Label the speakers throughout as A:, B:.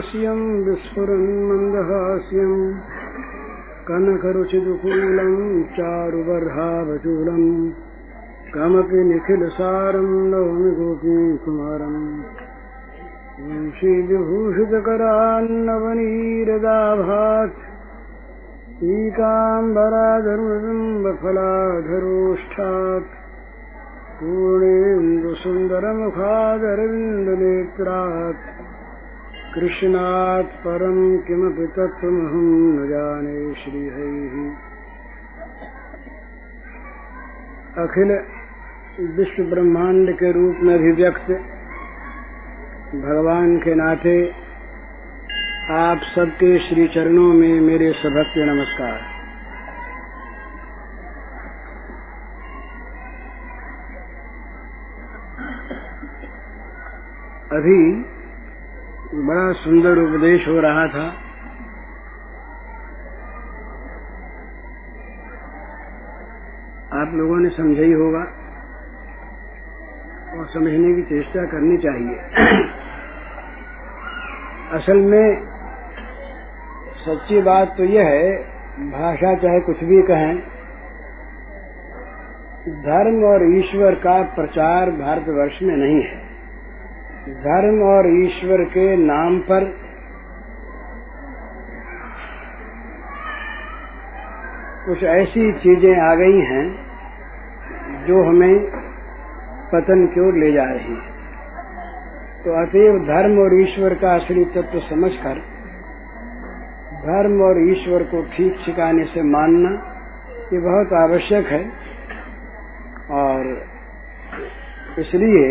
A: हास्यम् विस्फुरन् मन्दहास्यम् कनकरुचिदुकूलम् चारुबर्हावचूलम्। कमपि निखिलसारम् नौमि गोपीकुमारम् वंशीविभूषितकरान्नवनीरदाभात् टीकाम्बराधर्मबिम्बफलाधरोष्ठात् पूर्णेन्दुसुन्दरमुखादरविन्दनेत्रात् कृष्णात् परम् किमपि न जाने श्रीहैः अखिल विश्व ब्रह्मांड के रूप में अभिव्यक्त भगवान के नाते आप सबके श्री चरणों में मेरे सभक्ति नमस्कार। अभी बड़ा सुंदर उपदेश हो रहा था। आप लोगों ने समझा ही होगा और समझने की चेष्टा करनी चाहिए। असल में सच्ची बात तो यह है, भाषा चाहे कुछ भी कहें, धर्म और ईश्वर का प्रचार भारतवर्ष में नहीं है। धर्म और ईश्वर के नाम पर कुछ ऐसी चीज़ें आ गई हैं जो हमें पतन की ओर ले जा रही है। तो अतएव धर्म और ईश्वर का असली तत्व समझकर धर्म और ईश्वर को ठीक ठिकाने से मानना ये बहुत आवश्यक है। और इसलिए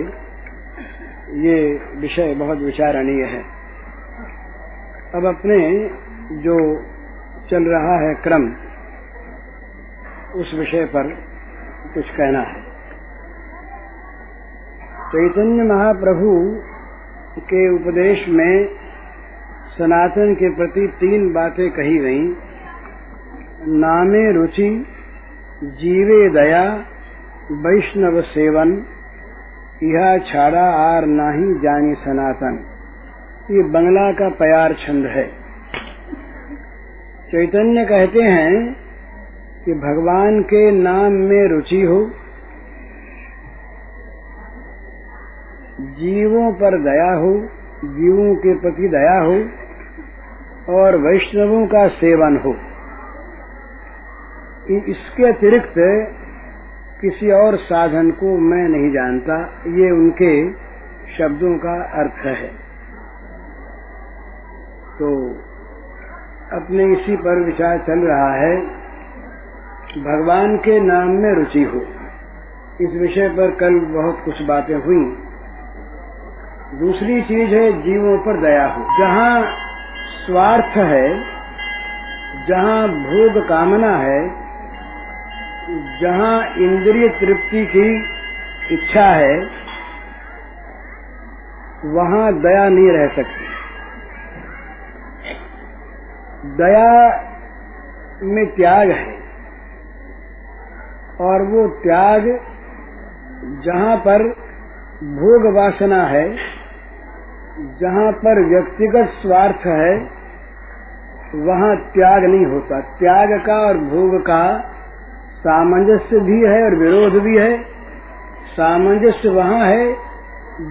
A: ये विषय बहुत विचारणीय है। अब अपने जो चल रहा है क्रम, उस विषय पर कुछ कहना है। चैतन्य महाप्रभु के उपदेश में सनातन के प्रति तीन बातें कही गई। नामे रुचि, जीवे दया, वैष्णव सेवन यह छाड़ा आर नाही जानी सनातन। ये बंगला का प्यार छंद है। चैतन्य कहते हैं कि भगवान के नाम में रुचि हो, जीवों पर दया हो, जीवों के प्रति दया हो, और वैष्णवों का सेवन हो। इसके अतिरिक्त किसी और साधन को मैं नहीं जानता, ये उनके शब्दों का अर्थ है। तो अपने इसी पर विचार चल रहा है, भगवान के नाम में रुचि हो। इस विषय पर कल बहुत कुछ बातें हुई। दूसरी चीज़ है, जीवों पर दया हो। जहाँ स्वार्थ है, जहाँ भोग कामना है जहाँ इंद्रिय तृप्ति की इच्छा है, वहाँ दया नहीं रह सकती। दया में त्याग है, और वो त्याग जहाँ पर भोग वासना है, जहाँ पर व्यक्तिगत स्वार्थ है, वहाँ त्याग नहीं होता। त्याग का और भोग का सामंजस्य भी है और विरोध भी है। सामंजस्य वहाँ है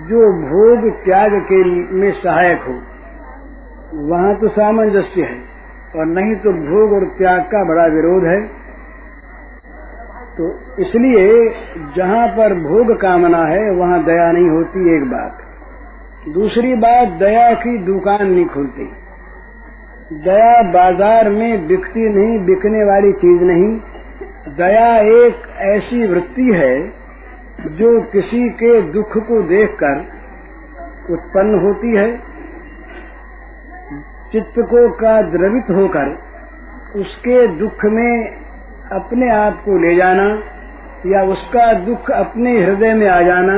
A: जो भोग त्याग के में सहायक हो। वहाँ तो सामंजस्य है और नहीं तो भोग और त्याग का बड़ा विरोध है। तो इसलिए जहाँ पर भोग कामना है, वहाँ दया नहीं होती एक बात। दूसरी बात, दया की दुकान नहीं खुलती। दया बाज़ार में बिकती नहीं, बिकने वाली चीज़ नहीं। दया एक ऐसी वृत्ति है जो किसी के दुख को देखकर उत्पन्न होती है। चित्त को का द्रवित होकर उसके दुख में अपने आप को ले जाना या उसका दुख अपने हृदय में आ जाना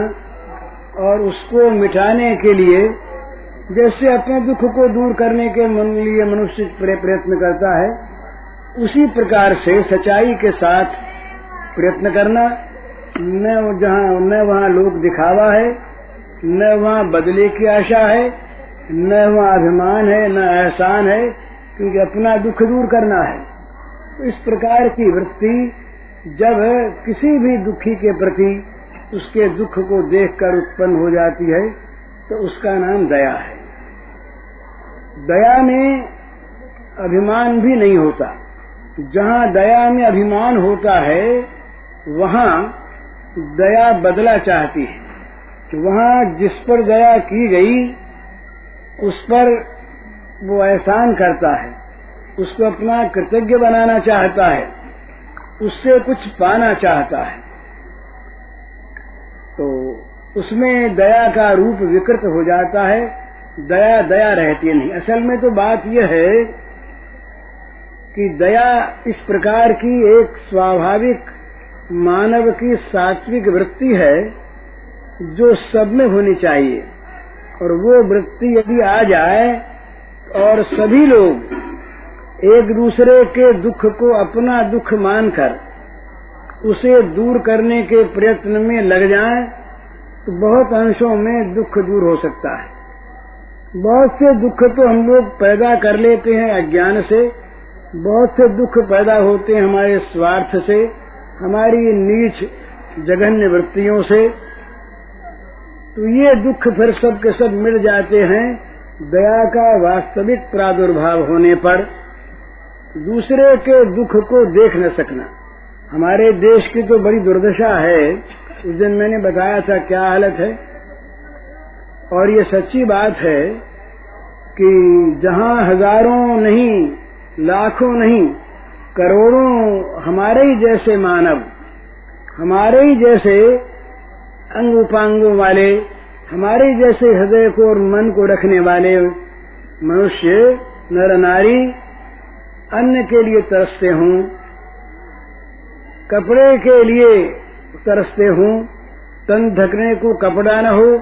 A: और उसको मिटाने के लिए जैसे अपने दुख को दूर करने के मन लिए मनुष्य प्रयत्न करता है उसी प्रकार से सच्चाई के साथ प्रयत्न करना। न जहाँ न वहाँ लोक दिखावा है न वहाँ बदले की आशा है न वहाँ अभिमान है, न एहसान है, क्योंकि अपना दुख दूर करना है। तो इस प्रकार की वृत्ति जब किसी भी दुखी के प्रति उसके दुख को देखकर उत्पन्न हो जाती है तो उसका नाम दया है। दया में अभिमान भी नहीं होता। जहाँ दया में अभिमान होता है, वहाँ दया बदला चाहती है। कि वहाँ जिस पर दया की गई, उस पर वो एहसान करता है। उसको अपना कृतज्ञ बनाना चाहता है। उससे कुछ पाना चाहता है। तो उसमें दया का रूप विकृत हो जाता है। दया दया रहती नहीं। असल में तो बात यह है कि दया इस प्रकार की एक स्वाभाविक मानव की सात्विक वृत्ति है जो सब में होनी चाहिए। और वो वृत्ति यदि आ जाए और सभी लोग एक दूसरे के दुख को अपना दुख मानकर उसे दूर करने के प्रयत्न में लग जाए तो बहुत अंशों में दुख दूर हो सकता है। बहुत से दुख तो हम लोग पैदा कर लेते हैं अज्ञान से बहुत से दुख पैदा होते हैं हमारे स्वार्थ से, हमारी नीच जघन्य वृत्तियों से। तो ये दुख फिर सब के सब मिल जाते हैं दया का वास्तविक प्रादुर्भाव होने पर। दूसरे के दुख को देख न सकना। हमारे देश की तो बड़ी दुर्दशा है। उस दिन मैंने बताया था क्या हालत है। और ये सच्ची बात है कि जहाँ हज़ारों नहीं लाखों नहीं, करोड़ों हमारे ही जैसे मानव, हमारे ही जैसे अंग उपांगों वाले, हमारे जैसे हृदय को और मन को रखने वाले मनुष्य, नर नारी, अन्न के लिए तरसते हूँ, कपड़े के लिए तरसते हूँ, तन ढकने को कपड़ा न हो,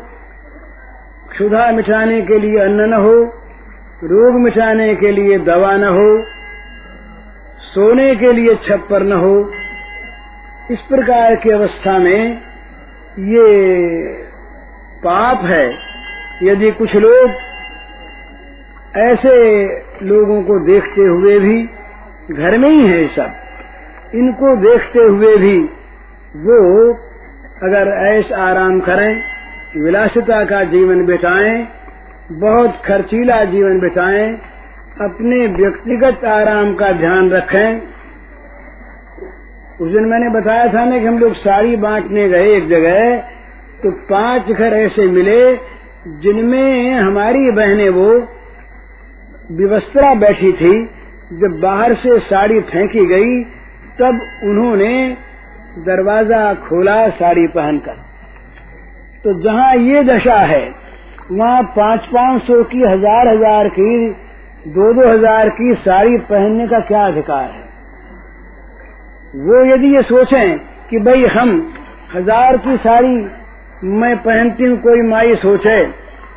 A: क्षुधा मिटाने के लिए अन्न न हो रोग मिटाने के लिए दवा न हो, सोने के लिए छप्पर न हो, इस प्रकार की अवस्था में ये पाप है। यदि कुछ लोग ऐसे लोगों को देखते हुए भी, घर में ही है सब, इनको देखते हुए भी वो अगर ऐस आराम करें, विलासिता का जीवन बिताएँ बहुत खर्चीला जीवन बिताएँ, अपने व्यक्तिगत आराम का ध्यान रखें। उस दिन मैंने बताया था ना कि हम लोग साड़ी बांटने गए एक जगह तो पाँच घर ऐसे मिले, जिनमें हमारी बहनें वो विवस्त्रा बैठी थी। जब बाहर से साड़ी फेंकी गई, तब उन्होंने दरवाज़ा खोला साड़ी पहनकर। तो जहाँ ये दशा है वहाँ पाँच पाँच सौ की, हज़ार हज़ार की, दो दो हज़ार की साड़ी पहनने का क्या अधिकार है? वो यदि ये सोचें कि भाई हम हज़ार की साड़ी मैं पहनती हूँ, कोई माई सोचे,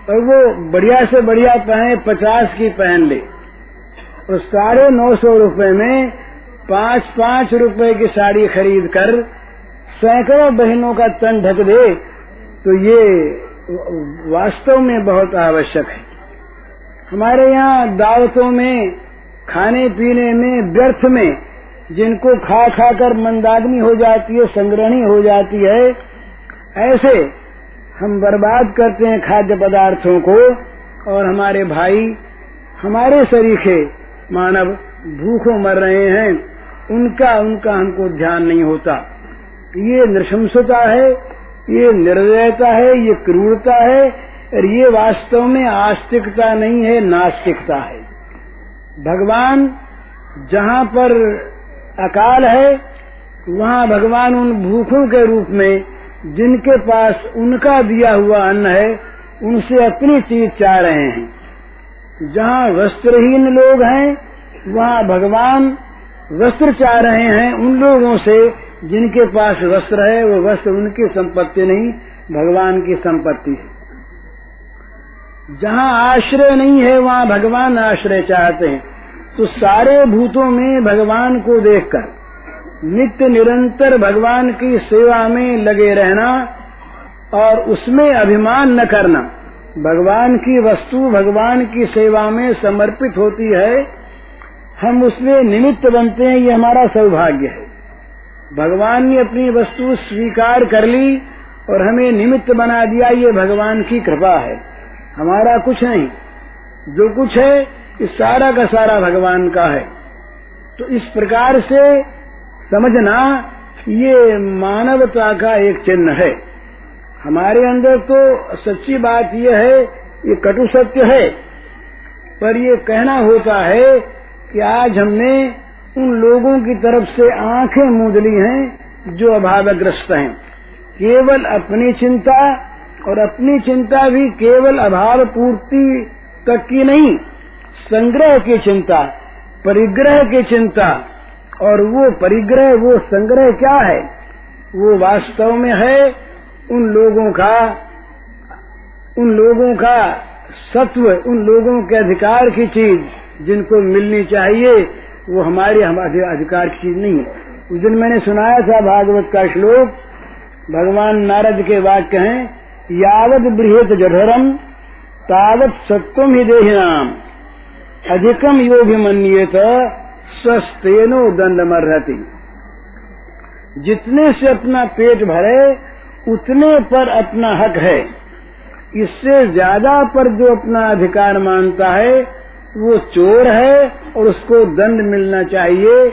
A: और वो बढ़िया से बढ़िया पहने, पचास की पहन ले, और साढ़े नौ सौ रुपये में पाँच पाँच रुपए की साड़ी खरीद कर सैकड़ों बहनों का तन ढक दे तो ये वास्तव में बहुत आवश्यक है। हमारे यहाँ दावतों में, खाने पीने में, व्यर्थ में, जिनको खा खा कर मंदाग्नि हो जाती है, संग्रहणी हो जाती है, ऐसे हम बर्बाद करते हैं खाद्य पदार्थों को और हमारे भाई, हमारे सरीखे मानव भूखों मर रहे हैं, उनका उनका हमको ध्यान नहीं होता। ये नृशंसता है ये निर्दयता है, ये क्रूरता है, और ये वास्तव में आस्तिकता नहीं है, नास्तिकता है। भगवान जहाँ पर अकाल है, वहाँ भगवान उन भूखों के रूप में, जिनके पास उनका दिया हुआ अन्न है, उनसे अपनी चीज़ चाह रहे हैं। जहाँ वस्त्रहीन लोग हैं, वहाँ भगवान वस्त्र चाह रहे हैं उन लोगों से जिनके पास वस्त्र है, वो वस्त्र उनकी संपत्ति नहीं, भगवान की संपत्ति है। जहाँ आश्रय नहीं है, वहाँ भगवान आश्रय चाहते हैं। तो सारे भूतों में भगवान को देखकर, नित्य निरंतर भगवान की सेवा में लगे रहना और उसमें अभिमान न करना, भगवान की वस्तु, भगवान की सेवा में समर्पित होती है, हम उसमें निमित्त बनते हैं, ये हमारा सौभाग्य है। भगवान ने अपनी वस्तु स्वीकार कर ली और हमें निमित्त बना दिया ये भगवान की कृपा है। हमारा कुछ नहीं। जो कुछ है, इस सारा का सारा भगवान का है। तो इस प्रकार से समझना ये मानवता का एक चिन्ह है। हमारे अंदर तो सच्ची बात यह है, ये कटु सत्य है। पर ये कहना होता है कि आज हमने उन लोगों की तरफ़ से आँखें मूंद ली हैं जो अभावग्रस्त हैं। केवल अपनी चिंता और अपनी चिंता भी केवल अभाव पूर्ति तक की नहीं, संग्रह की चिंता, परिग्रह की चिंता। और वो परिग्रह, वो संग्रह क्या है? वो वास्तव में है उन लोगों का, उन लोगों का सत्व, उन लोगों के अधिकार की चीज़ जिनको मिलनी चाहिए। वो हमारे हमारे अधिकार की चीज़ नहीं है। उस दिन मैंने सुनाया था भागवत का श्लोक, भगवान नारद के वाक्य हैं यावत बृहत जठरम, तावत सत्वम ही देहिनाम। अधिकम योभिमन्येत स्वस्थेनो दंड रहती जितने से अपना पेट भरे, उतने पर अपना हक है। इससे ज़्यादा पर जो अपना अधिकार मानता है वो चोर है और उसको दंड मिलना चाहिए।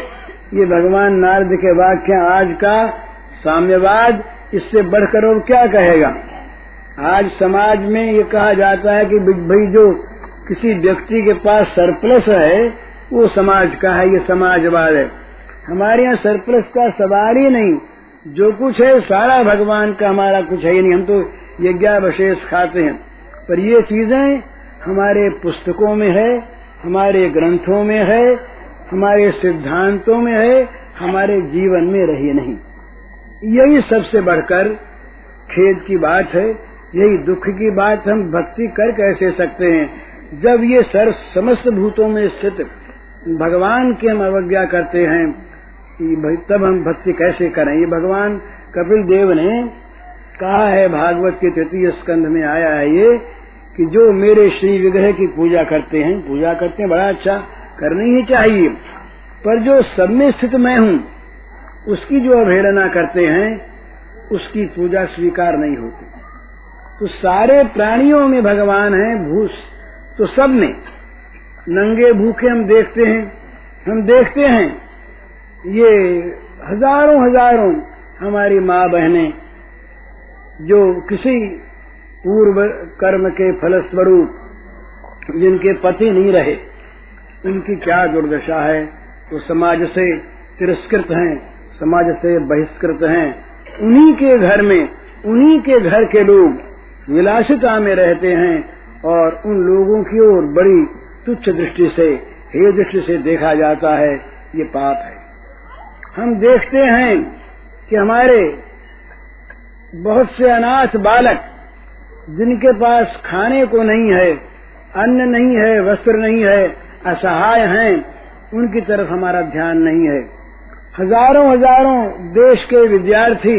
A: ये भगवान नारद के वाक्य आज का साम्यवाद। इससे बढ़कर और क्या कहेगा? आज समाज में ये कहा जाता है कि भाई जो किसी व्यक्ति के पास सरप्लस है, वो समाज का है, ये समाजवाद है। हमारे यहाँ सरप्लस का सवाल ही नहीं। जो कुछ है, सारा भगवान का, हमारा कुछ है ही नहीं। हम तो यज्ञावशेष खाते हैं। पर ये चीज़ें हमारे पुस्तकों में है, हमारे ग्रंथों में है, हमारे सिद्धांतों में है, हमारे जीवन में रही नहीं। यही सबसे बढ़कर खेद की बात है, यही दुख की बात हम भक्ति कर कैसे सकते हैं? जब ये सर समस्त भूतों में स्थित भगवान की हम अवज्ञा करते हैं तब हम भक्ति कैसे करें? ये भगवान कपिल देव ने कहा है, भागवत के तृतीय स्कंध में आया है ये कि जो मेरे श्री विग्रह की पूजा करते हैं, पूजा करते हैं, बड़ा अच्छा करनी ही चाहिए। पर जो सब में स्थित मैं हूँ, उसकी जो अवहेलना करते हैं, उसकी पूजा स्वीकार नहीं होती। तो सारे प्राणियों में भगवान है, भूस तो सब में। नंगे भूखे हम देखते हैं, हम देखते हैं, ये हज़ारों हज़ारों हमारी माँ बहनें जो किसी पूर्व कर्म के फलस्वरूप, जिनके पति नहीं रहे, उनकी क्या दुर्दशा है? वो समाज से तिरस्कृत हैं, समाज से बहिष्कृत हैं। उन्हीं के घर में, उन्हीं के घर के लोग विलासिता में रहते हैं और उन लोगों की ओर बड़ी तुच्छ दृष्टि से, हे दृष्टि से देखा जाता है, ये पाप है। हम देखते हैं कि हमारे बहुत से अनाथ बालक जिनके पास खाने को नहीं है, अन्न नहीं है, वस्त्र नहीं है, असहाय हैं, उनकी तरफ़ हमारा ध्यान नहीं है। हज़ारों हज़ारों देश के विद्यार्थी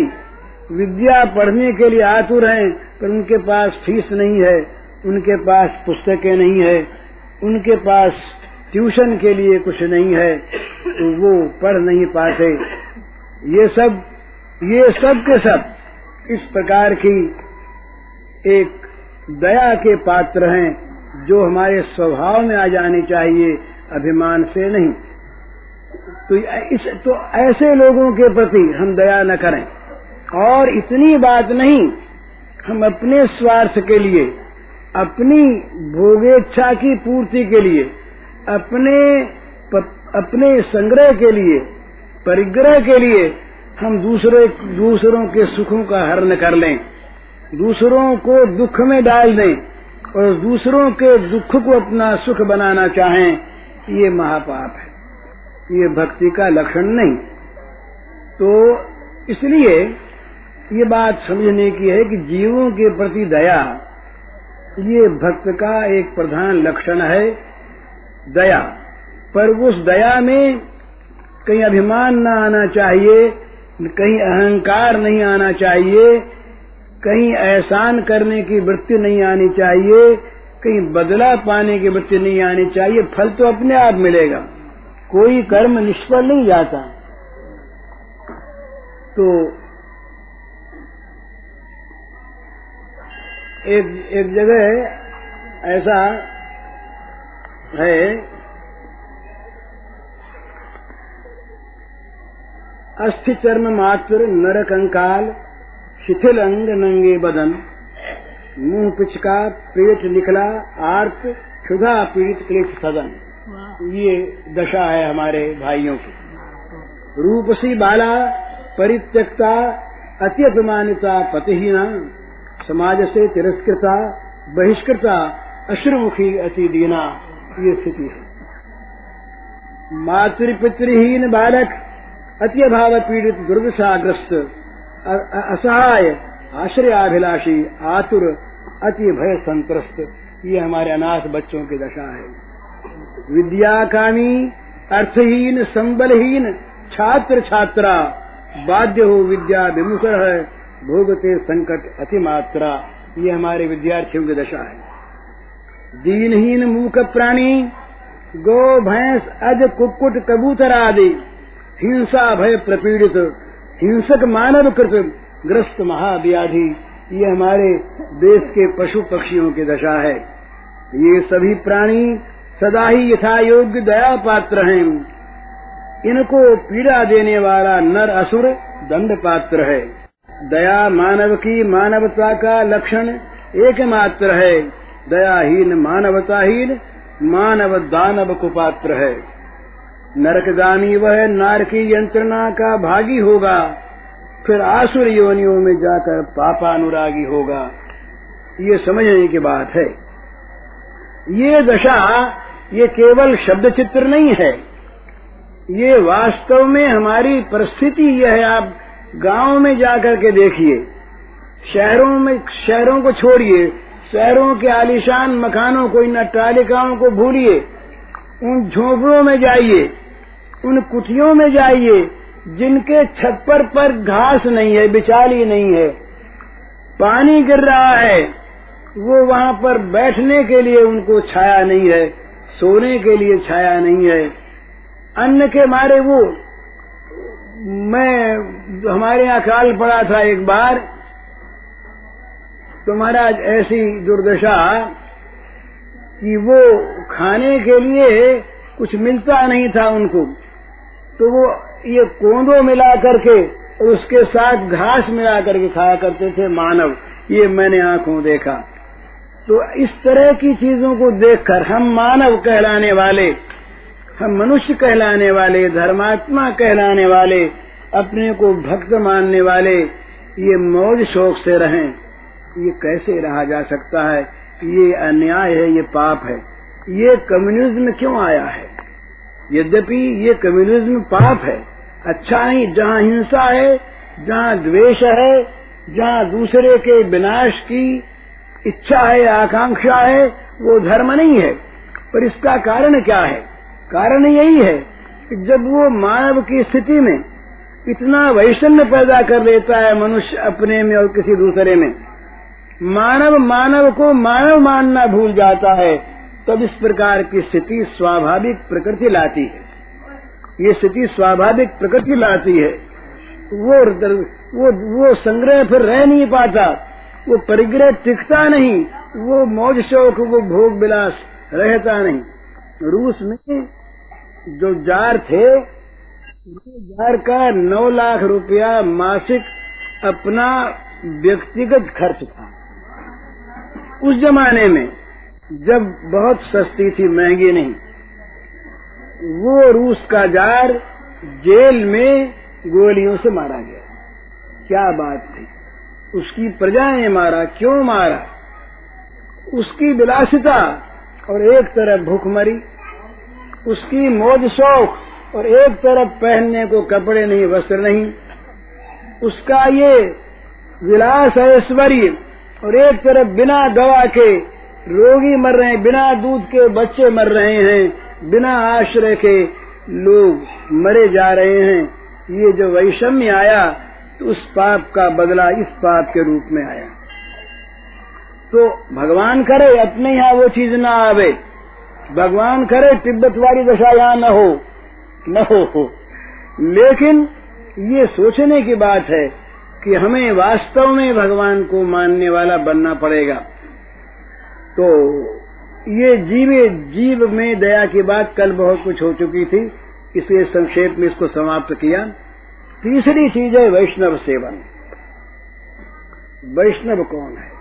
A: विद्या पढ़ने के लिए आतुर हैं, पर उनके पास फ़ीस नहीं है, उनके पास पुस्तकें नहीं है, उनके पास ट्यूशन के लिए कुछ नहीं है तो वो पढ़ नहीं पाते। ये सब ये सब के सब इस प्रकार की एक दया के पात्र हैं, जो हमारे स्वभाव में आ जानी चाहिए, अभिमान से नहीं। तो इस तो ऐसे लोगों के प्रति हम दया न करें। और इतनी बात नहीं, हम अपने स्वार्थ के लिए, अपनी भोगेच्छा की पूर्ति के लिए, अपने अपने संग्रह के लिए, परिग्रह के लिए हम दूसरे, दूसरों के सुखों का हरण कर लें। दूसरों को दुख में डाल दें और दूसरों के दुख को अपना सुख बनाना चाहें, ये महापाप है। ये भक्ति का लक्षण नहीं। तो इसलिए ये बात समझने की है कि जीवों के प्रति दया, ये भक्त का एक प्रधान लक्षण है, दया। पर उस दया में कहीं अभिमान न आना चाहिए, कहीं अहंकार नहीं आना चाहिए कहीं एहसान करने की वृत्ति नहीं आनी चाहिए, कहीं बदला पाने की वृत्ति नहीं आनी चाहिए, फल तो अपने आप मिलेगा। कोई कर्म निष्फल नहीं जाता। तो एक एक जगह ऐसा है, अस्थि चर्म मात्र नरक कंकाल शिथिल अंग नंगे बदन मुँह पिचका पेट निकला आर्त क्षुधा पीड़ित क्लेश सदन। ये दशा है हमारे भाइयों की। रूपसी बाला परित्यक्ता अति अपमानिता पतिहीना समाज से तिरस्कृता बहिष्कृता अश्रुमुखी अति दीना ये स्थिति है। मातृपितृहीन बालक अति अभाव पीड़ित दुर्दशाग्रस्त असहाय आश्रय अभिलाषी आतुर, अति भय संत्रस्त ये हमारे अनाथ बच्चों की दशा है। विद्याकामी, अर्थहीन, संबलहीन छात्र छात्रा बाध्य हो विद्या विमुख है, भोगते संकट अति मात्रा ये हमारे विद्यार्थियों की दशा है। दीनहीन मूक प्राणी, गो, भैंस, अज, कुक्कुट, कबूतर आदि, हिंसा, भय प्रपीड़ित हिंसक मानव कृत ग्रस्त महाव्याधि, ये हमारे देश के पशु पक्षियों की दशा है। ये सभी प्राणी सदा ही यथा योग्य दया पात्र हैं। इनको पीड़ा देने वाला नर असुर दंड पात्र है। दया मानव की मानवता का लक्षण एकमात्र है। दयाहीन मानवताहीन मानव दानव कुपात्र है। नरकगामी वह नार की यंत्रणा का भागी होगा, फिर आसुर योनियों में जाकर पापानुरागी होगा। ये समझने की बात है। ये दशा, ये केवल शब्द चित्र नहीं है। ये वास्तव में हमारी परिस्थिति यह है, आप गाँव में जाकर के देखिए। शहरों में, शहरों को छोड़िए। शहरों के आलिशान मकानों को, इन अट्टालिकाओं को भूलिए। उन झोपड़ों में जाइए, उन कुटियों में जाइए, जिनके छप्पर पर घास नहीं है, बिचाली नहीं है। पानी गिर रहा है, वो वहाँ पर बैठने के लिए उनको छाया नहीं है, सोने के लिए छाया नहीं है। अन्न के मारे वो, मैं, हमारे यहाँ काल पड़ा था एक बार तो महाराज ऐसी दुर्दशा कि वो खाने के लिए कुछ मिलता नहीं था उनको। तो वो ये कोंदो मिला करके और उसके साथ घास मिला करके खाया करते थे मानव। ये मैंने आँखों देखा। तो इस तरह की चीज़ों को देखकर हम मानव कहलाने वाले, हम मनुष्य कहलाने वाले, धर्मात्मा कहलाने वाले, अपने को भक्त मानने वाले, ये मौज शौक से रहें। ये कैसे रहा जा सकता है? ये अन्याय है, ये पाप है। ये कम्युनिज्म क्यों आया है? यद्यपि ये कम्युनिज्म पाप है। अच्छा नहीं जहाँ हिंसा है, जहाँ द्वेष है, जहाँ दूसरे के विनाश की इच्छा है, आकांक्षा है, वो धर्म नहीं है। पर इसका कारण क्या है? कारण यही है कि जब वो मानव की स्थिति में इतना वैषम्य पैदा कर लेता है मनुष्य अपने में और किसी दूसरे में मानव मानव को मानव मानना भूल जाता है, तब इस प्रकार की स्थिति स्वाभाविक प्रकृति लाती है। ये स्थिति स्वाभाविक प्रकृति लाती है। वो वो वो संग्रह फिर रह नहीं पाता, वो परिग्रह टिकता नहीं, वो मौज शौक, वो भोग विलास रहता नहीं। रूस में जो जार थे जार का नौ लाख रुपया मासिक अपना व्यक्तिगत खर्च था। उस जमाने में जब बहुत सस्ती थी, महँगी नहीं। वो रूस का जार जेल में गोलियों से मारा गया। क्या बात थी। उसकी प्रजा ने मारा, क्यों मारा? उसकी विलासिता और एक तरफ़ भूखमरी उसकी मौज शौक और एक तरफ़ पहनने को कपड़े नहीं, वस्त्र नहीं, उसका ये विलास ऐश्वर्य और एक तरफ़ बिना दवा के रोगी मर रहे हैं बिना दूध के बच्चे मर रहे हैं बिना आश्रय के लोग मरे जा रहे हैं। ये जो वैषम्य आया तो उस पाप का बदला इस पाप के रूप में आया। तो भगवान करे अपने यहाँ वो चीज़ ना आवे। भगवान करे तिब्बत वाली दशा यहाँ न हो न हो, हो। लेकिन ये सोचने की बात है कि हमें वास्तव में भगवान को मानने वाला बनना पड़ेगा। तो ये जीवे जीव में दया की बात कल बहुत कुछ हो चुकी थी, इसलिए संक्षेप में इसको समाप्त किया। तीसरी चीज़ है वैष्णव सेवन। वैष्णव कौन है?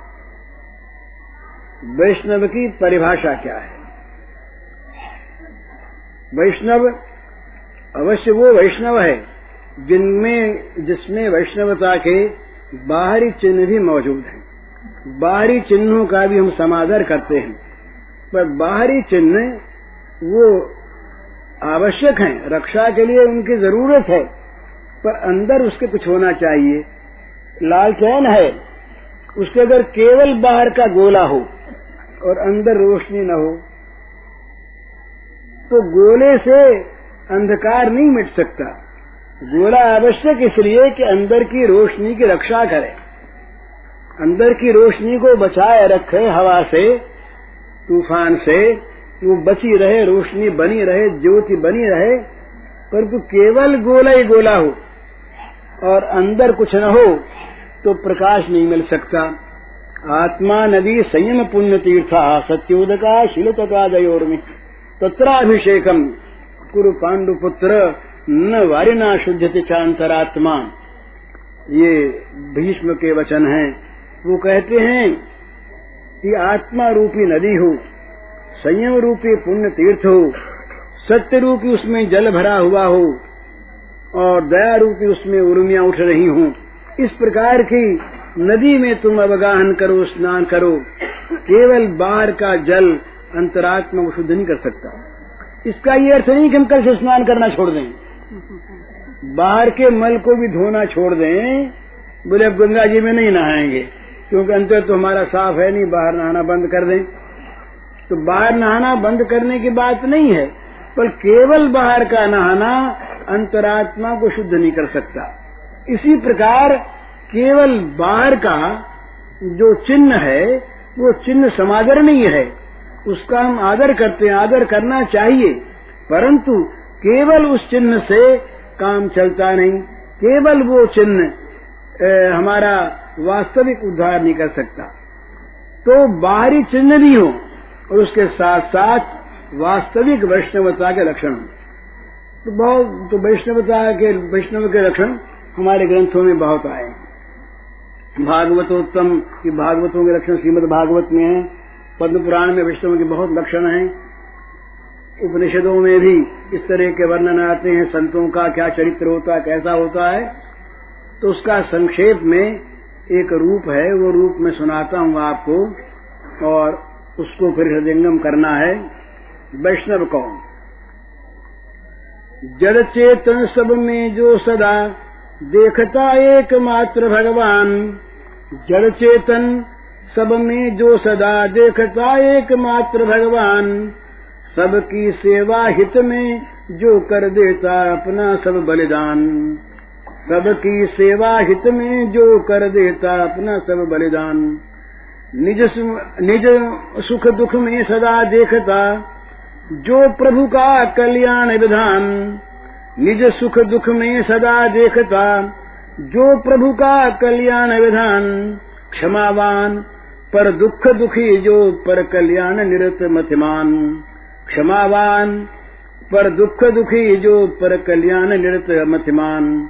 A: वैष्णव की परिभाषा क्या है? वैष्णव, अवश्य वो वैष्णव है जिनमें, जिसमें वैष्णवता के बाहरी चिन्ह भी मौजूद हैं। बाहरी चिन्हों का भी हम समादर करते हैं। पर बाहरी चिन्ह वो आवश्यक हैं। रक्षा के लिए उनकी ज़रूरत है। पर अंदर उसके कुछ होना चाहिए। लालचैन है। उसके अगर केवल बाहर का गोला हो और अंदर रोशनी न हो तो गोले से अंधकार नहीं मिट सकता। गोला आवश्यक इसलिए कि अंदर की रोशनी की रक्षा करे। अंदर की रोशनी को बचाए रखे हवा से, तूफ़ान से वो बची रहे, रोशनी बनी रहे, ज्योति बनी रहे, परंतु केवल गोला ही गोला हो और अंदर कुछ न हो तो प्रकाश नहीं मिल सकता। आत्मा नदी संयम पुण्य तीर्था, सत्योदका शिलतका दयोर में तत्राभिषेकम, कुरु पांडुपुत्र न वारिना शुद्धति चांतरात्मा ये भीष्म के वचन हैं, वो कहते हैं कि आत्मा रूपी नदी हो, संयम रूपी पुण्य तीर्थ हो, सत्य रूपी उसमें जल भरा हुआ हो, और दया रूपी उसमें उर्मियाँ उठ रही हों। इस प्रकार की नदी में तुम अवगाहन करो, स्नान करो, केवल बाहर का जल अंतरात्मा को शुद्ध नहीं कर सकता। इसका ये अर्थ नहीं कि हम कल से स्नान करना छोड़ दें। बाहर के मल को भी धोना छोड़ दें। बोले, अब गंगा जी में नहीं नहाएँगे, क्योंकि अंतर तो हमारा साफ़ है नहीं, बाहर नहाना बंद कर दें। तो बाहर नहाना बंद करने की बात नहीं है, पर केवल बाहर का नहाना अंतरात्मा को शुद्ध नहीं कर सकता। इसी प्रकार केवल बाहर का जो चिन्ह है, वो चिन्ह समादर नहीं है। उसका हम आदर करते हैं, आदर करना चाहिए। परंतु केवल उस चिन्ह से काम चलता नहीं। केवल वो चिन्ह हमारा वास्तविक उद्धार नहीं कर सकता। तो बाहरी चिन्ह भी हो और उसके साथ साथ वास्तविक वैष्णवता के लक्षण हो। तो बहुत तो वैष्णवता के, वैष्णव के लक्षण हमारे ग्रंथों में बहुत आए भागवतोत्तम की भागवतों के लक्षण श्रीमद भागवत में है। पद्म पुराण में वैष्णव के बहुत लक्षण हैं। उपनिषदों में भी इस तरह के वर्णन आते हैं, संतों का क्या चरित्र होता है, कैसा होता है तो उसका संक्षेप में एक रूप है, वो रूप में सुनाता हूँ आपको, और उसको फिर हृदयंगम करना है, वैष्णव कौन? जड़ चेतन सब में जो सदा देखता एकमात्र भगवान जड़ चेतन सब में जो सदा देखता एकमात्र भगवान सबकी सेवा हित में जो कर देता अपना सब बलिदान। सबकी सेवा हित में जो कर देता अपना सब बलिदान। निज निज सुख दुख में सदा देखता, जो प्रभु का कल्याण विधान। निज सुख दुख में सदा देखता, जो प्रभु का कल्याण विधान। क्षमावान, पर दुख दुखी जो, पर कल्याण निरत मतिमान। क्षमावान, पर दुख दुखी जो पर कल्याण निरत मतिमान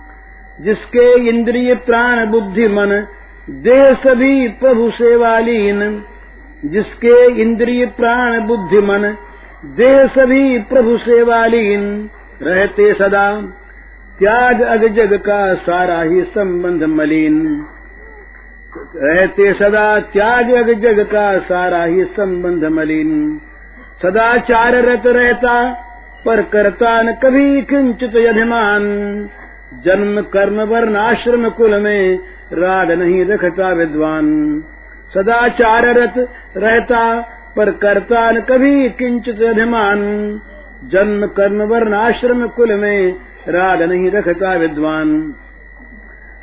A: जिसके इंद्रिय प्राण बुद्धि मन, देह सभी प्रभु सेवालीन, जिसके इंद्रिय प्राण बुद्धि मन, देह सभी प्रभु सेवालीन रहते सदा, त्याग अग जग का सारा ही संबंध मलिन। रहते सदा, त्याग अग जग का सारा ही संबंध मलिन। सदाचार रत रहता, पर करता न कभी किंचित अभिमान जन्म, कर्म, वर्ण, आश्रम, कुल में राग नहीं रखता विद्वान। सदाचार रत रहता, पर करता न कभी किंचित अभिमान जन्म, कर्म, वर्ण, आश्रम, कुल में राग नहीं रखता विद्वान।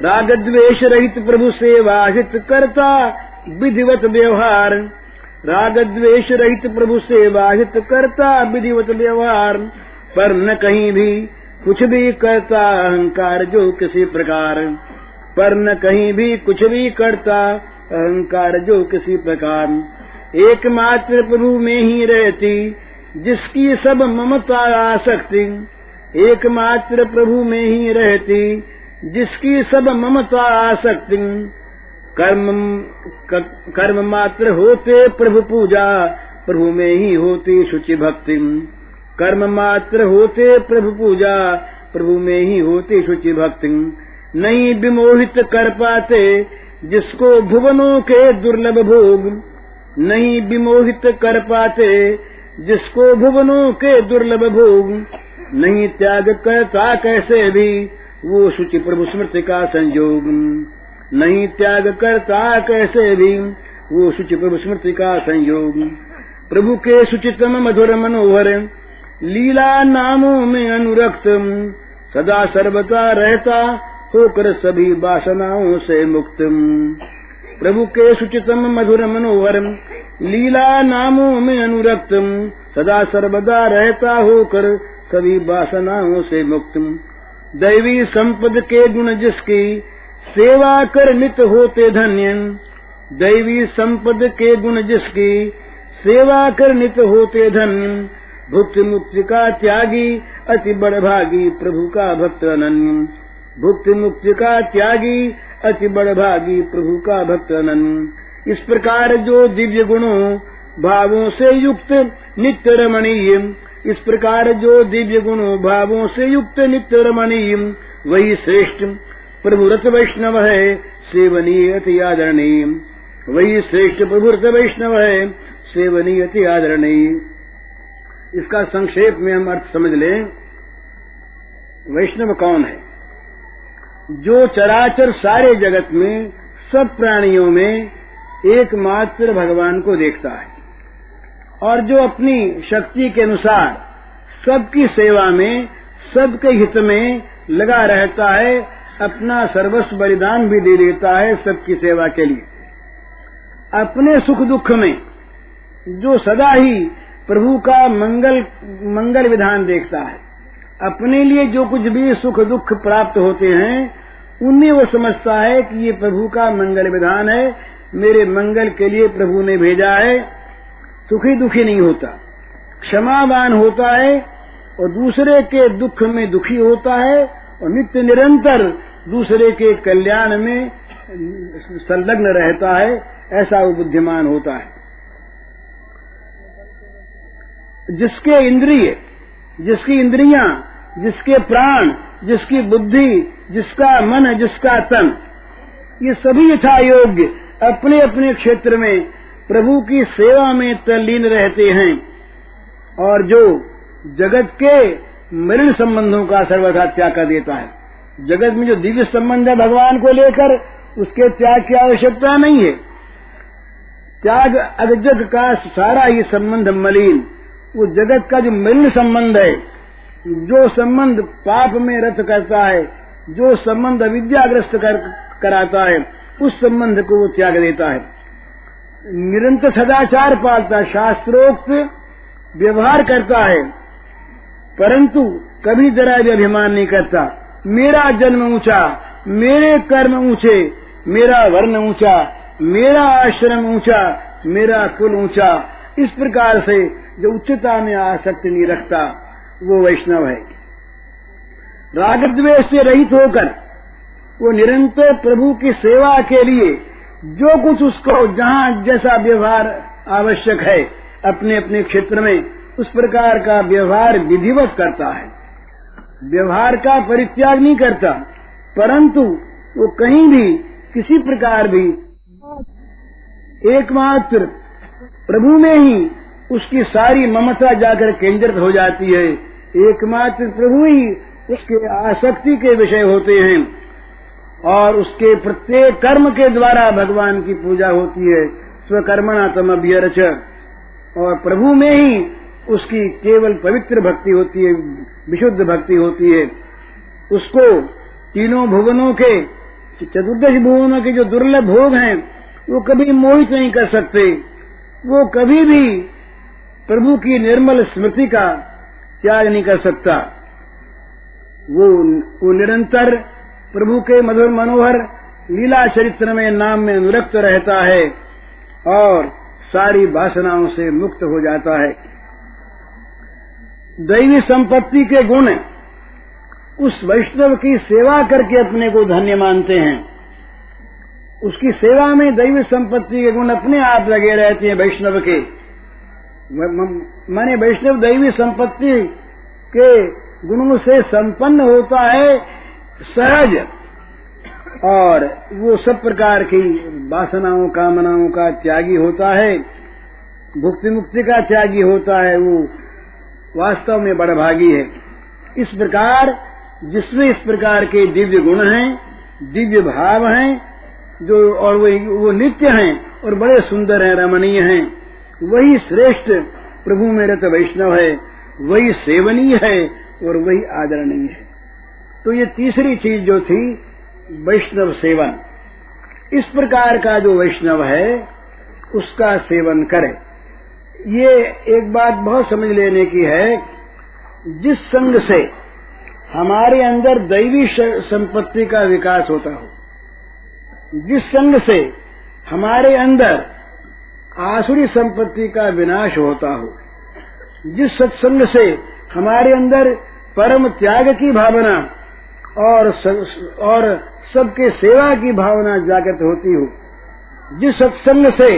A: राग द्वेष रहित प्रभु सेवा हित करता, विधिवत व्यवहार। राग द्वेष रहित प्रभु सेवा हित करता विधिवत व्यवहार, पर न कहीं भी कुछ भी करता अहंकार जो किसी प्रकार, पर न कहीं भी कुछ भी करता अहंकार जो किसी प्रकार। एकमात्र प्रभु में ही रहती, जिसकी सब ममता आसक्ति, एकमात्र प्रभु में ही रहती, जिसकी सब ममता आसक्ति कर्म कर्म मात्र होते प्रभु पूजा, प्रभु में ही होती शुचि भक्ति। कर्म मात्र होते प्रभु पूजा, प्रभु में ही होती शुचि भक्ति। नहीं विमोहित कर पाते जिसको भुवनों के दुर्लभ भोग। नहीं विमोहित कर पाते जिसको भुवनों के दुर्लभ भोग। नहीं त्याग करता कैसे भी वो शुचि प्रभु स्मृति का संयोग नहीं त्याग करता कैसे भी। वो शुचि प्रभु स्मृति का संयोग। प्रभु के सुचितम मधुर मनोहर। लीला नामों में अनुरक्त। सदा सर्वता रहता होकर सभी वासनाओं से मुक्त। प्रभु के सुचितम मधुर मनोहर। लीला नामों में अनुरक्त। सदा सर्वदा रहता होकर सभी वासनाओं से मुक्त। दैवी संपद के गुण जिसकी सेवा कर नित होते धन्य दैवी संपद के गुण जिसकी सेवा कर नित होते धन्य भुक्ति मुक्ति का त्यागी अति बड़भागी प्रभु का भक्त अनन्य भुक्ति मुक्ति का त्यागी अति बड़ भागी प्रभु का भक्त अनन्य इस प्रकार जो दिव्य गुणों, भावों से युक्त नित्य रमणीय, इस प्रकार जो दिव्य गुणों, भावों से युक्त नित्य रमणीय, वही श्रेष्ठ। प्रभु रथ वैष्णव है सेवनीय अति आदरणीय वही श्रेष्ठ प्रभु रथ वैष्णव है सेवनीय अति आदरणीय इसका संक्षेप में हम अर्थ समझ लें। वैष्णव कौन है? जो चराचर सारे जगत में, सब प्राणियों में एकमात्र भगवान को देखता है। और जो अपनी शक्ति के अनुसार सबकी सेवा में, सबके हित में लगा रहता है अपना सर्वस्व बलिदान भी दे देता है सबकी सेवा के लिए। अपने सुख दुख में, जो सदा ही प्रभु का मंगल मंगल विधान देखता है, अपने लिए जो कुछ भी सुख दुख प्राप्त होते हैं, उन्हें वो समझता है कि ये प्रभु का मंगल विधान है, मेरे मंगल के लिए प्रभु ने भेजा है, सुखी दुखी नहीं होता, क्षमावान होता है, और दूसरे के दुख में दुखी होता है, और नित्य निरंतर दूसरे के कल्याण में संलग्न रहता है, ऐसा वो बुद्धिमान होता है। जिसके इंद्रिय, जिसकी इंद्रियाँ, जिसके प्राण, जिसकी बुद्धि, जिसका मन, जिसका तन, ये सभी यथा योग्य अपने अपने क्षेत्र में प्रभु की सेवा में तल्लीन रहते हैं और जो जगत के मृण संबंधों का सर्वथा त्याग कर देता है। जगत में जो दिव्य संबंध है भगवान को लेकर उसके त्याग की आवश्यकता नहीं है। त्याग अगजग का सारा ही संबंध मलिन। वो जगत का जो मलिन संबंध है जो संबंध पाप में रथ करता है जो संबंध अविद्याग्रस्त कर, कराता है उस संबंध को वो त्याग देता है। निरंतर सदाचार पालता शास्त्रोक्त व्यवहार करता है परंतु कभी जरा भी अभिमान नहीं करता। मेरा जन्म ऊँचा, मेरे कर्म ऊँचे, मेरा वर्ण ऊँचा, मेरा आश्रम ऊँचा, मेरा कुल ऊँचा। इस प्रकार से जो उच्चता में आसक्ति नहीं रखता, वो वैष्णव है। राग द्वेष से रहित होकर, वो निरंतर प्रभु की सेवा के लिए जो कुछ उसको जहाँ जैसा व्यवहार आवश्यक है अपने अपने क्षेत्र में उस प्रकार का व्यवहार विधिवत करता है। व्यवहार का परित्याग नहीं करता, परंतु वो कहीं भी, किसी प्रकार भी, एकमात्र प्रभु में ही उसकी सारी ममता जाकर केंद्रित हो जाती है। एकमात्र प्रभु ही उसके आसक्ति के विषय होते हैं और उसके प्रत्येक कर्म के द्वारा भगवान की पूजा होती है। स्वकर्मणा तम अभ्यरच और प्रभु में ही उसकी केवल पवित्र भक्ति होती है, विशुद्ध भक्ति होती है, उसको तीनों भुवनों के, चतुर्दश भुवनों के जो दुर्लभ भोग हैं, वो कभी मोहित नहीं कर सकते। वो कभी भी प्रभु की निर्मल स्मृति का त्याग नहीं कर सकता। वो वो निरंतर प्रभु के मधुर मनोहर लीला चरित्र में नाम में अनुरक्त रहता है और सारी वासनाओं से मुक्त हो जाता है। दैवी संपत्ति के गुण उस वैष्णव की सेवा करके अपने को धन्य मानते हैं। उसकी सेवा में दैवी संपत्ति के गुण अपने आप लगे रहते हैं वैष्णव के। माने वैष्णव दैवी संपत्ति के गुणों से संपन्न होता है सहज, और वो सब प्रकार की वासनाओं, कामनाओं का त्यागी होता है, भुक्ति मुक्ति का त्यागी होता है, वो वास्तव में बड़भागी है। इस प्रकार, जिसमें इस प्रकार के दिव्य गुण हैं, दिव्य भाव हैं, जो और वो वो नित्य हैं और बड़े सुंदर हैं, रमणीय हैं, वही श्रेष्ठ प्रभु में रत वैष्णव है, वही सेवनीय है और वही आदरणीय है। तो ये तीसरी चीज़ जो थी, वैष्णव सेवन। इस प्रकार का जो वैष्णव है, उसका सेवन करे। ये एक बात बहुत समझ लेने की है, जिस संग से हमारे अंदर दैवी संपत्ति का विकास होता हो, जिस संग से हमारे अंदर आसुरी संपत्ति का विनाश होता हो, जिस सत्संग से हमारे अंदर परम त्याग की भावना और और सबके सेवा की भावना जागृत होती हो, जिस सत्संग से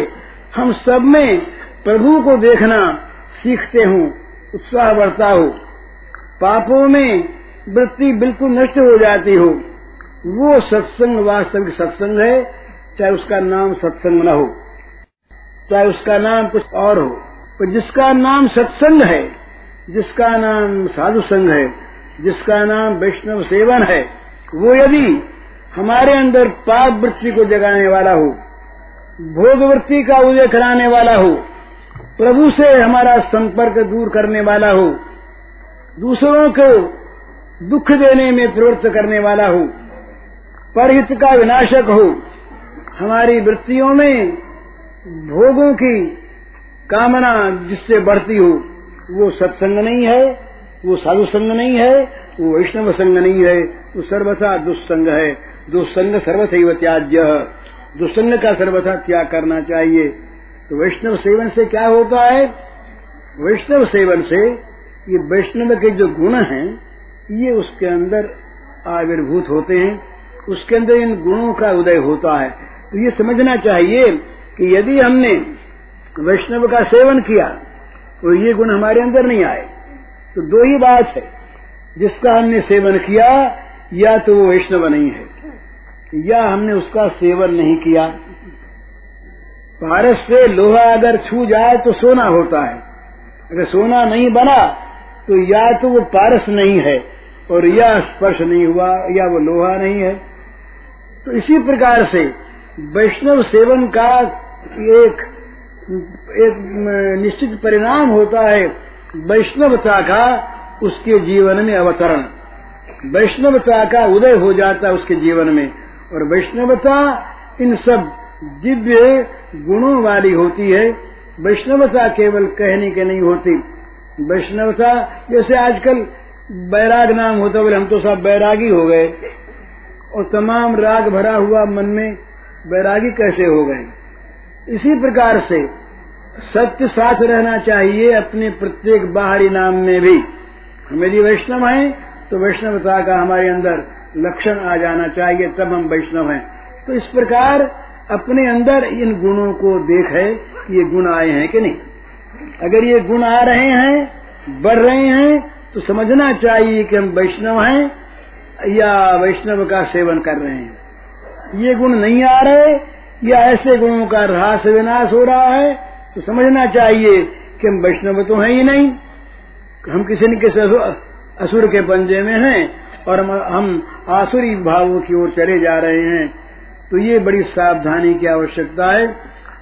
A: हम सब में प्रभु को देखना सीखते हो, उत्साह बढ़ता हो। पापों में वृत्ति बिल्कुल नष्ट हो जाती हो। वो सत्संग वास्तविक सत्संग है, चाहे उसका नाम सत्संग न हो, चाहे उसका नाम कुछ और हो। तो जिसका नाम सत्संग है, जिसका नाम साधु संघ है, जिसका नाम वैष्णव सेवन है, वो यदि हमारे अंदर पाप वृत्ति को जगाने वाला हो भोग वृत्ति का उदय कराने वाला हो प्रभु से हमारा संपर्क दूर करने वाला हो। दूसरों को दुख देने में प्रवृत्त करने वाला हो। परहित का विनाशक हो। हमारी वृत्तियों में भोगों की कामना जिससे बढ़ती हो, वो सत्संग नहीं है, वो साधु संग नहीं है, वो वैष्णव संग नहीं है, वो सर्वथा दुस्संग है। दुस्संग सर्वथैव त्याज्य। दुस्संग का सर्वथा त्याग करना चाहिए। तो वैष्णव सेवन से क्या होता है? वैष्णव सेवन से ये वैष्णव के जो गुण हैं, ये उसके अंदर आविर्भूत होते हैं। उसके अंदर इन गुणों का उदय होता है। तो ये समझना चाहिए कि यदि हमने वैष्णव का सेवन किया तो ये गुण हमारे अंदर नहीं आए। तो दो ही बात है। जिसका हमने सेवन किया, या तो वो वैष्णव नहीं है। या हमने उसका सेवन नहीं किया। पारस से लोहा अगर छू जाए तो सोना होता है। अगर सोना नहीं बना तो या तो वो पारस नहीं है, और या स्पर्श नहीं हुआ, या वो लोहा नहीं है। तो इसी प्रकार से वैष्णव सेवन का एक एक निश्चित परिणाम होता है वैष्णवता का उसके जीवन में अवतरण। वैष्णवता का उदय हो जाता है उसके जीवन में, और वैष्णवता इन सब दिव्य गुणों वाली होती है, वैष्णवता केवल कहने के नहीं होती। वैष्णवता, जैसे आजकल बैराग नाम होता बोले हम तो सब बैरागी हो गए। और तमाम राग भरा हुआ मन में बैरागी कैसे हो गए? इसी प्रकार से सत्य साथ रहना चाहिए अपने प्रत्येक बाहरी नाम में भी। हम यदि वैष्णव हैं तो वैष्णवता का हमारे अंदर लक्षण आ जाना चाहिए, तब हम वैष्णव हैं। तो इस प्रकार अपने अंदर इन गुणों को देखे है ये गुण आए हैं कि नहीं। अगर ये गुण आ रहे हैं, बढ़ रहे हैं तो समझना चाहिए कि हम वैष्णव हैं या वैष्णव का सेवन कर रहे हैं। ये गुण नहीं आ रहे या ऐसे गुणों का ह्रास विनाश हो रहा है तो समझना चाहिए कि हम वैष्णव तो हैं ही नहीं। हम किसी न किसी असुर के पंजे में हैं और हम आसुरी भावों की ओर चले जा रहे हैं। तो ये बड़ी सावधानी की आवश्यकता है।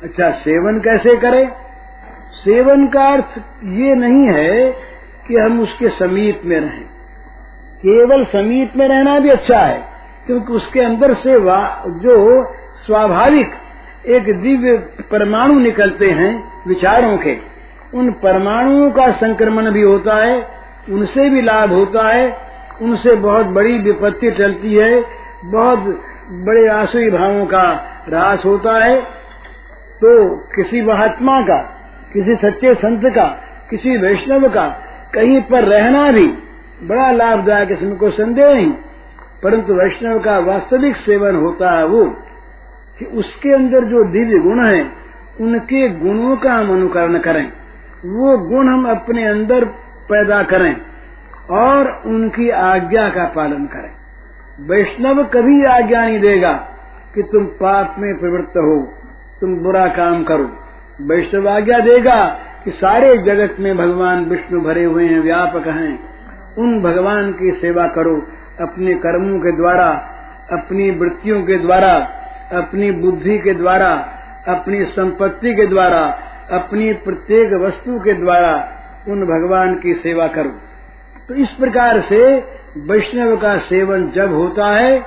A: अच्छा सेवन कैसे करें? सेवन का अर्थ ये नहीं है कि हम उसके समीप में रहें। केवल समीप में रहना भी अच्छा है, क्योंकि उसके अंदर से जो स्वाभाविक एक दिव्य परमाणु निकलते हैं विचारों के, उन परमाणुओं का संक्रमण भी होता है, उनसे भी लाभ होता है, उनसे बहुत बड़ी विपत्ति चलती है, बहुत बड़े आसुई भावों का रास होता है तो किसी महात्मा का, किसी सच्चे संत का, किसी वैष्णव का कहीं पर रहना भी बड़ा लाभदायक इसमें कोई संदेह नहीं। परंतु वैष्णव का वास्तविक सेवन होता है वो, कि उसके अंदर जो दिव्य गुण है, उनके गुणों का हम अनुकरण करें। वो गुण हम अपने अंदर पैदा करें और उनकी आज्ञा का पालन करें। वैष्णव कभी आज्ञा नहीं देगा कि तुम पाप में प्रवृत्त हो, तुम बुरा काम करो। वैष्णव आज्ञा देगा कि सारे जगत में भगवान विष्णु भरे हुए हैं, व्यापक हैं। उन भगवान की सेवा करो, अपने कर्मों के द्वारा, अपनी वृत्तियों के द्वारा, अपनी बुद्धि के द्वारा, अपनी संपत्ति के द्वारा, अपनी प्रत्येक वस्तु के द्वारा उन भगवान की सेवा करो। तो इस प्रकार से वैष्णव का सेवन जब होता है,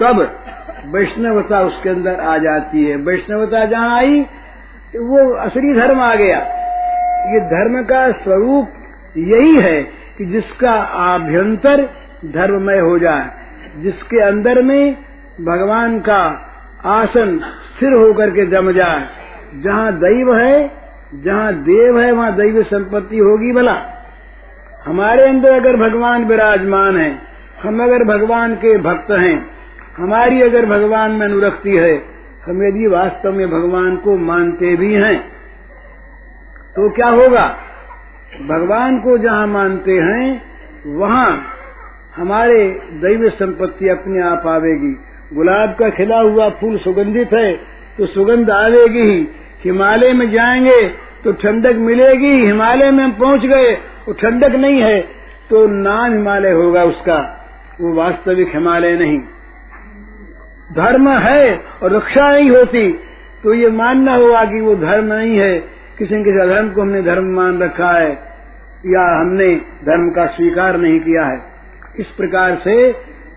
A: तब वैष्णवता उसके अंदर आ जाती है। वैष्णवता जहाँ आई, वो असली धर्म आ गया। ये धर्म का स्वरूप यही है कि जिसका आभ्यंतर धर्ममय हो जाए, जिसके अंदर में भगवान का आसन स्थिर होकर के जम जाए। जहाँ दैव है, जहाँ देव है, वहाँ दैव संपत्ति होगी भला। हमारे अंदर अगर भगवान विराजमान है, हम अगर भगवान के भक्त हैं, हमारी अगर भगवान में अनुरक्ति है, हम यदि वास्तव में भगवान को मानते भी हैं तो क्या होगा? भगवान को जहाँ मानते हैं, वहाँ हमारे दैव संपत्ति अपने आप आवेगी। गुलाब का खिला हुआ फूल सुगंधित है तो सुगंध आवेगी ही। हिमालय में जाएँगे तो ठंडक मिलेगी, हिमालय में हम पहुँच गए, वो ठंडक नहीं है तो नाम हिमालय होगा उसका, वो वास्तविक हिमालय नहीं। धर्म है और रक्षा नहीं होती तो ये मानना होगा कि वो धर्म नहीं है, किसी न किसी धर्म को हमने धर्म मान रखा है, या हमने धर्म का स्वीकार नहीं किया है। इस प्रकार से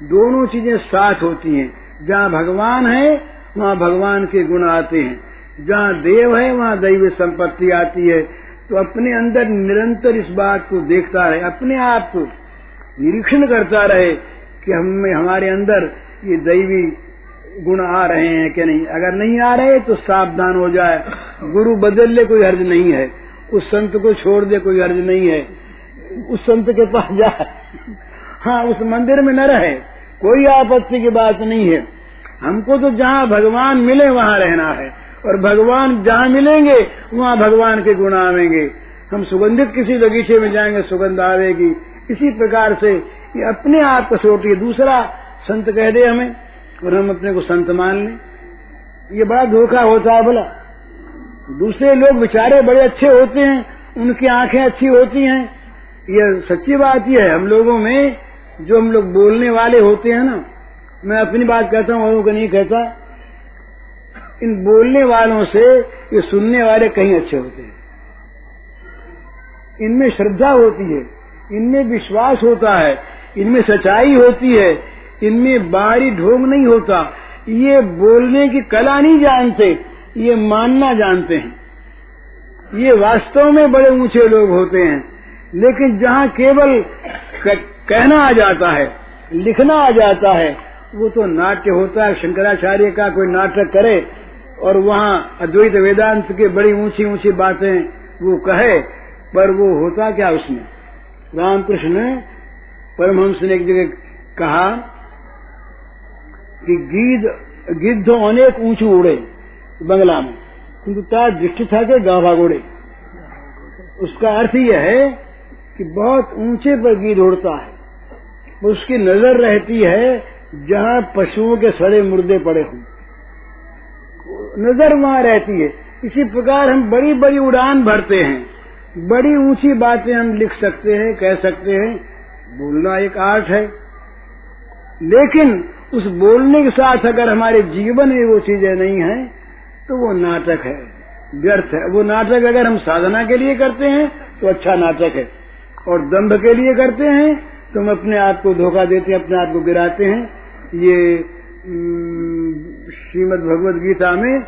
A: दोनों चीज़ें साथ होती हैं, जहाँ भगवान है, वहाँ भगवान के गुण आते हैं। जहाँ देव है, वहाँ दैव संपत्ति आती है। तो अपने अंदर निरंतर इस बात को देखता रहे, अपने आप को निरीक्षण करता रहे कि हमें हमारे अंदर ये दैवी गुण आ रहे हैं कि नहीं। अगर नहीं आ रहे तो सावधान हो जाए। गुरु बदल ले कोई हर्ज नहीं है। उस संत को छोड़ दे, कोई हर्ज नहीं है। उस संत के पास जाए हाँ उस मंदिर में न रहे। कोई आपत्ति की बात नहीं है। हमको तो जहाँ भगवान मिले, वहाँ रहना है। और भगवान जहाँ मिलेंगे, वहाँ भगवान के गुण आवेंगे। हम सुगंधित किसी बगीचे में जाएँगे, सुगंध आवेगी। इसी प्रकार से ये अपने आप कसौटी दूसरा, संत कह दे हमें, और हम अपने को संत मान लें। ये बड़ा धोखा होता है भला। दूसरे लोग बेचारे बड़े अच्छे होते हैं, उनकी आँखें अच्छी होती हैं। ये सच्ची बात यह है, हम लोगों में जो हम लोग बोलने वाले होते हैं ना, मैं अपनी बात कहता हूँ औरों को नहीं कहता। इन बोलने वालों से, ये सुनने वाले कहीं अच्छे होते हैं। इनमें श्रद्धा होती है, इनमें विश्वास होता है, इनमें सच्चाई होती है, इनमें बाहरी ढोंग नहीं होता। ये बोलने की कला नहीं जानते, ये मानना जानते हैं। ये वास्तव में बड़े ऊँचे लोग होते हैं, लेकिन जहाँ केवल कहना आ जाता है, लिखना आ जाता है, वो तो नाट्य होता है, शंकराचार्य का कोई नाटक करे और वहाँ अद्वैत वेदांत के बड़ी ऊँची ऊँची बातें वो कहे, पर वो होता क्या उसमें? रामकृष्ण ने परमहंस ने एक जगह कहा कि गीद गिद्ध अनेक ऊंचू उड़े बंगला में। किंतु तार दृष्टि था के गावा गोड़े उसका अर्थ यह है कि बहुत ऊँचे पर गीद उड़ता है। उसकी नज़र रहती है जहाँ पशुओं के सड़े मुर्दे पड़े हों। नज़र वहाँ रहती है। इसी प्रकार हम बड़ी बड़ी उड़ान भरते हैं। बड़ी ऊँची बातें हम लिख सकते हैं, कह सकते हैं। बोलना एक आर्ट है। लेकिन उस बोलने के साथ अगर हमारे जीवन में वो चीज़ें नहीं है तो वो नाटक है। व्यर्थ है। वो नाटक अगर हम साधना के लिए करते हैं तो अच्छा नाटक है। और दम्भ के लिए करते हैं तो हम अपने आप को धोखा देते हैं, अपने आप को गिराते हैं। ये श्रीमद भगवत गीता में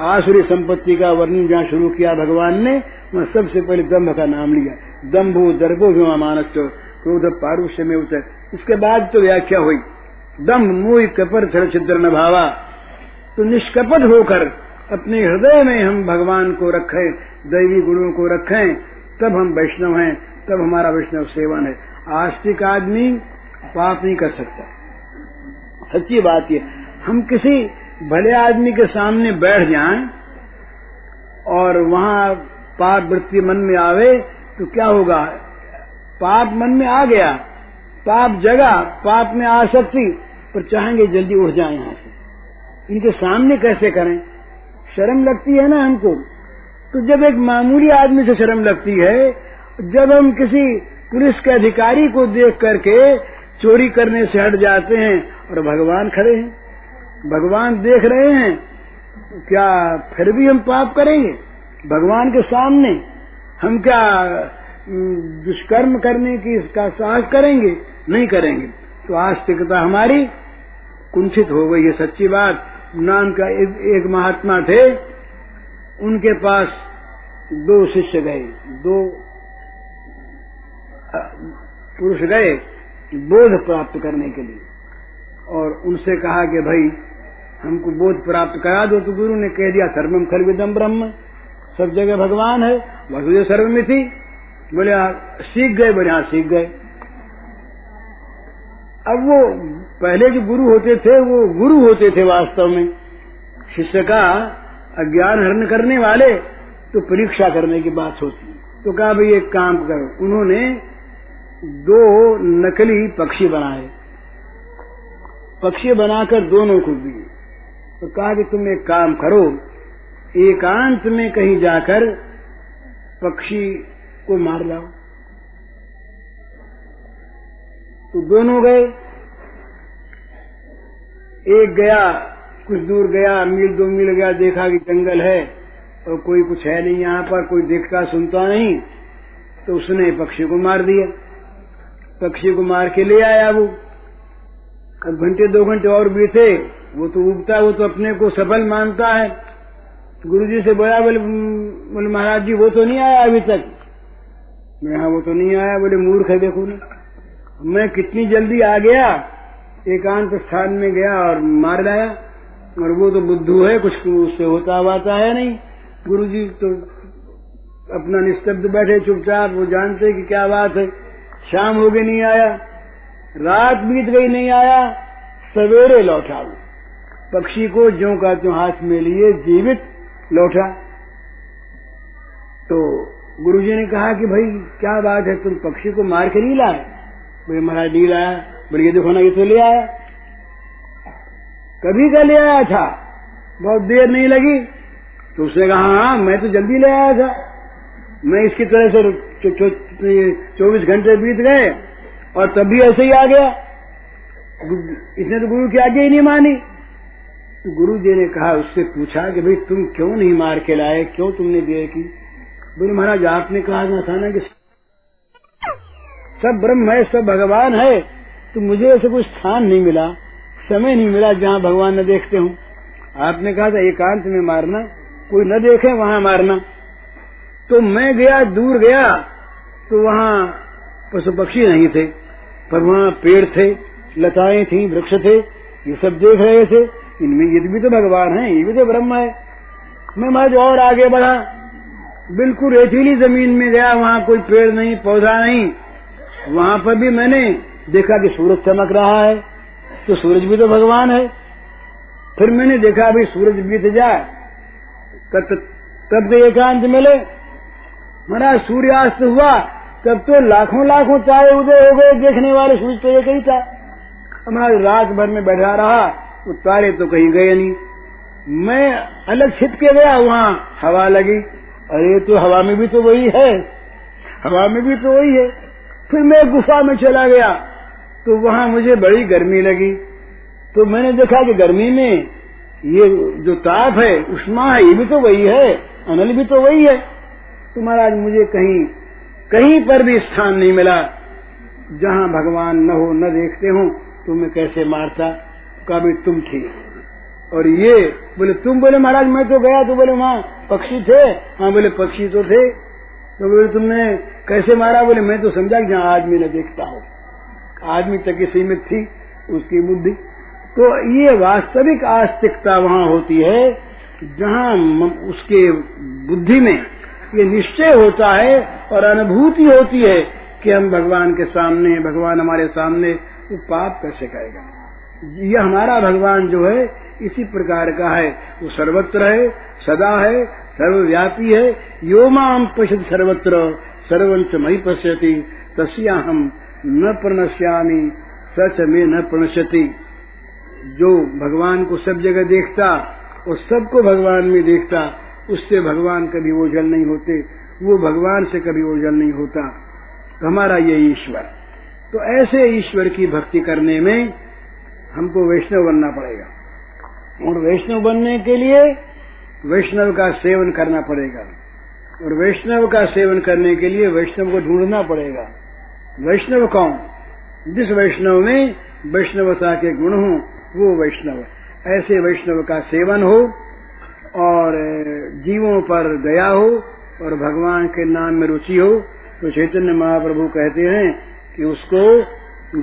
A: आसुरी संपत्ति का वर्णन जहाँ शुरू किया भगवान ने, वहाँ सबसे पहले दम्भ का नाम लिया। दम्भो दर्भो भी मानस क्रोध पारुष्य में उतर। इसके बाद तो व्याख्या हुई। दम्भ मोह कपर छड़ छिद्र न भावा। तो निष्कपट होकर अपने हृदय में हम भगवान को रखें, दैवी गुणों को रखें, तब हम वैष्णव हैं, तब हमारा वैष्णव सेवन है। आस्तिक आदमी पाप नहीं कर सकता। सच्ची बात ये, हम किसी भले आदमी के सामने बैठ जाए और वहाँ पाप वृत्ति मन में आवे तो क्या होगा? पाप मन में आ गया, पाप जगा, पाप में आ सकती पर चाहेंगे जल्दी उठ जाए यहाँ से। इनके सामने कैसे करें? शर्म लगती है ना हमको? तो जब एक मामूली आदमी से शर्म लगती है, जब हम किसी पुलिस के अधिकारी को देख करके चोरी करने से हट जाते हैं और भगवान खड़े हैं। भगवान देख रहे हैं क्या फिर भी हम पाप करेंगे? भगवान के सामने हम क्या दुष्कर्म करने की इसका साहस करेंगे? नहीं करेंगे। तो आस्तिकता हमारी कुंठित हो गई है सच्ची बात। नाम का एक, एक महात्मा थे उनके पास दो शिष्य गए दो पुरुष गए बोध प्राप्त करने के लिए। और उनसे कहा कि भाई हमको बोध प्राप्त करा दो तो गुरु ने कह दिया, सर्वम खलविदम ब्रह्म। सब जगह भगवान है, वसुदेव सर्व में थी बोले सीख गए, बोले हाँ सीख गए। अब वो पहले जो गुरु होते थे, वो गुरु होते थे वास्तव में। शिष्य का अज्ञान हरण करने वाले तो परीक्षा करने की बात होती तो कहा, भाई, एक काम करो। उन्होंने दो नकली पक्षी बनाए। पक्षी बनाकर दोनों को दिए। तो कहा कि तुम एक काम करो, एकांत में कहीं जाकर पक्षी को मार लाओ। तो दोनों गए। एक गया, कुछ दूर गया, मील दो मील गया, देखा कि जंगल है और कोई कुछ है नहीं यहाँ पर, कोई देखता सुनता नहीं तो उसने पक्षी को मार दिया। पक्षी को मार के ले आया वो। अब घंटे दो घंटे और बीते वो तो उगता, वो तो अपने को सफल मानता है। गुरु जी से बोला, बोले बोले, महाराज जी, वो तो नहीं आया अभी तक? मैं हाँ वो तो नहीं आया। बोले, मूर्ख है देखो ना। मैं कितनी जल्दी आ गया, एकांत स्थान में गया और मार लाया। और वो तो बुद्धू है, कुछ उससे होता हुआता है नहीं। गुरु जी तो अपना निस्तब्ध बैठे चुपचाप, वो जानते कि क्या बात है। शाम हो गई, नहीं आया। रात बीत गई नहीं आया, सवेरे लौटा पक्षी को जो का त्यों हाथ में लिए जीवित लौटा। तो गुरुजी ने कहा कि भाई, क्या बात है, तुम पक्षी को मार के नहीं लाए? बोले, महाराज, नहीं लाया। बोले, ये देखो ना, ये तो ले आया। कभी का ले आया था, बहुत देर नहीं लगी। तो उसने कहा हाँ मैं तो जल्दी ले आया था। मैं इसकी तरह से चौबीस घंटे बीत गए और तब भी ऐसे ही आ गया। इसने तो गुरु की आज्ञा ही नहीं मानी। तो गुरु जी ने कहा, उससे पूछा कि भाई, तुम क्यों नहीं मार के लाए? क्यों तुमने देर की? बोले, महाराज, आपने कहा ना था ना कि सब ब्रह्म है, सब भगवान है तो मुझे ऐसे कुछ स्थान नहीं मिला, समय नहीं मिला जहाँ भगवान न देखते हूँ। आपने कहा था, एकांत में मारना, कोई न देखे वहाँ मारना। तो मैं गया, दूर गया तो वहाँ पशु पक्षी नहीं थे। पर वहाँ पेड़ थे, लताएँ थी, वृक्ष थे, ये सब देख रहे थे। इनमें ये भी तो भगवान है, ये भी तो ब्रह्म है। मैं महज और आगे बढ़ा। बिल्कुल रेतीली ज़मीन में गया, वहाँ कोई पेड़ नहीं, पौधा नहीं। वहाँ पर भी मैंने देखा कि सूरज चमक रहा है तो सूरज भी तो भगवान है। फिर मैंने देखा, अभी सूरज बीत जाए, तब तब तो एकांत मिले। महाराज, सूर्यास्त हुआ तब तो लाखों लाखों चाय उदय हो गए, देखने वाले सूरज तो एक ही था हमारा रात भर में बैठा रहा, वो तारे तो कहीं गए नहीं। मैं अलग छिप के गया, वहाँ हवा लगी। अरे तो हवा में भी तो वही है। हवा में भी तो वही है। फिर मैं गुफा में चला गया तो वहाँ मुझे बड़ी गर्मी लगी। तो मैंने देखा कि गर्मी में ये जो ताप है, उष्मा है, ये भी तो वही है, अनल भी तो वही है। तो महाराज, मुझे कहीं कहीं पर भी स्थान नहीं मिला। जहाँ भगवान न हो, न देखते हो, तुम्हें कैसे मारता? का भी तुम ठीक और ये बोले, तुम बोले महाराज, मैं तो गया तो बोले वहाँ पक्षी थे हाँ बोले पक्षी तो थे। तो बोले, तुमने कैसे मारा? बोले, मैं तो समझा जहाँ आदमी न देखता हो। आदमी तक सीमित थी उसकी बुद्धि। तो ये वास्तविक आस्तिकता वहाँ होती है, जहाँ उसके बुद्धि में ये निश्चय होता है और अनुभूति होती है कि हम भगवान के सामने, भगवान हमारे सामने वो पाप कैसे करेगा। ये हमारा भगवान जो है, इसी प्रकार का है। वो सर्वत्र है, सदा है, सर्वव्यापी है। यो माम पश्यति सर्वत्र, सर्वंच मई पश्यति तस्या हम न प्रणश्यामी सच में न प्रणश्यति। जो भगवान को सब जगह देखता और सबको भगवान में देखता उससे भगवान कभी ओझल नहीं होते, वो भगवान से कभी ओझल नहीं होता। तो हमारा ये ईश्वर। तो ऐसे ईश्वर की भक्ति करने में हमको वैष्णव बनना पड़ेगा। और वैष्णव बनने के लिए वैष्णव का सेवन करना पड़ेगा। और वैष्णव का सेवन करने के लिए वैष्णव को ढूंढना पड़ेगा। वैष्णव कौन? जिस वैष्णव में वैष्णवता के गुण हो, वो वैष्णव। ऐसे वैष्णव का सेवन हो और जीवों पर दया हो और भगवान के नाम में रुचि हो तो चैतन्य महाप्रभु कहते हैं कि उसको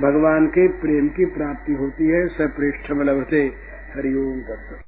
A: भगवान के प्रेम की प्राप्ति होती है सप्रेष्ठ सपृष्ठ से हरिओम तत्व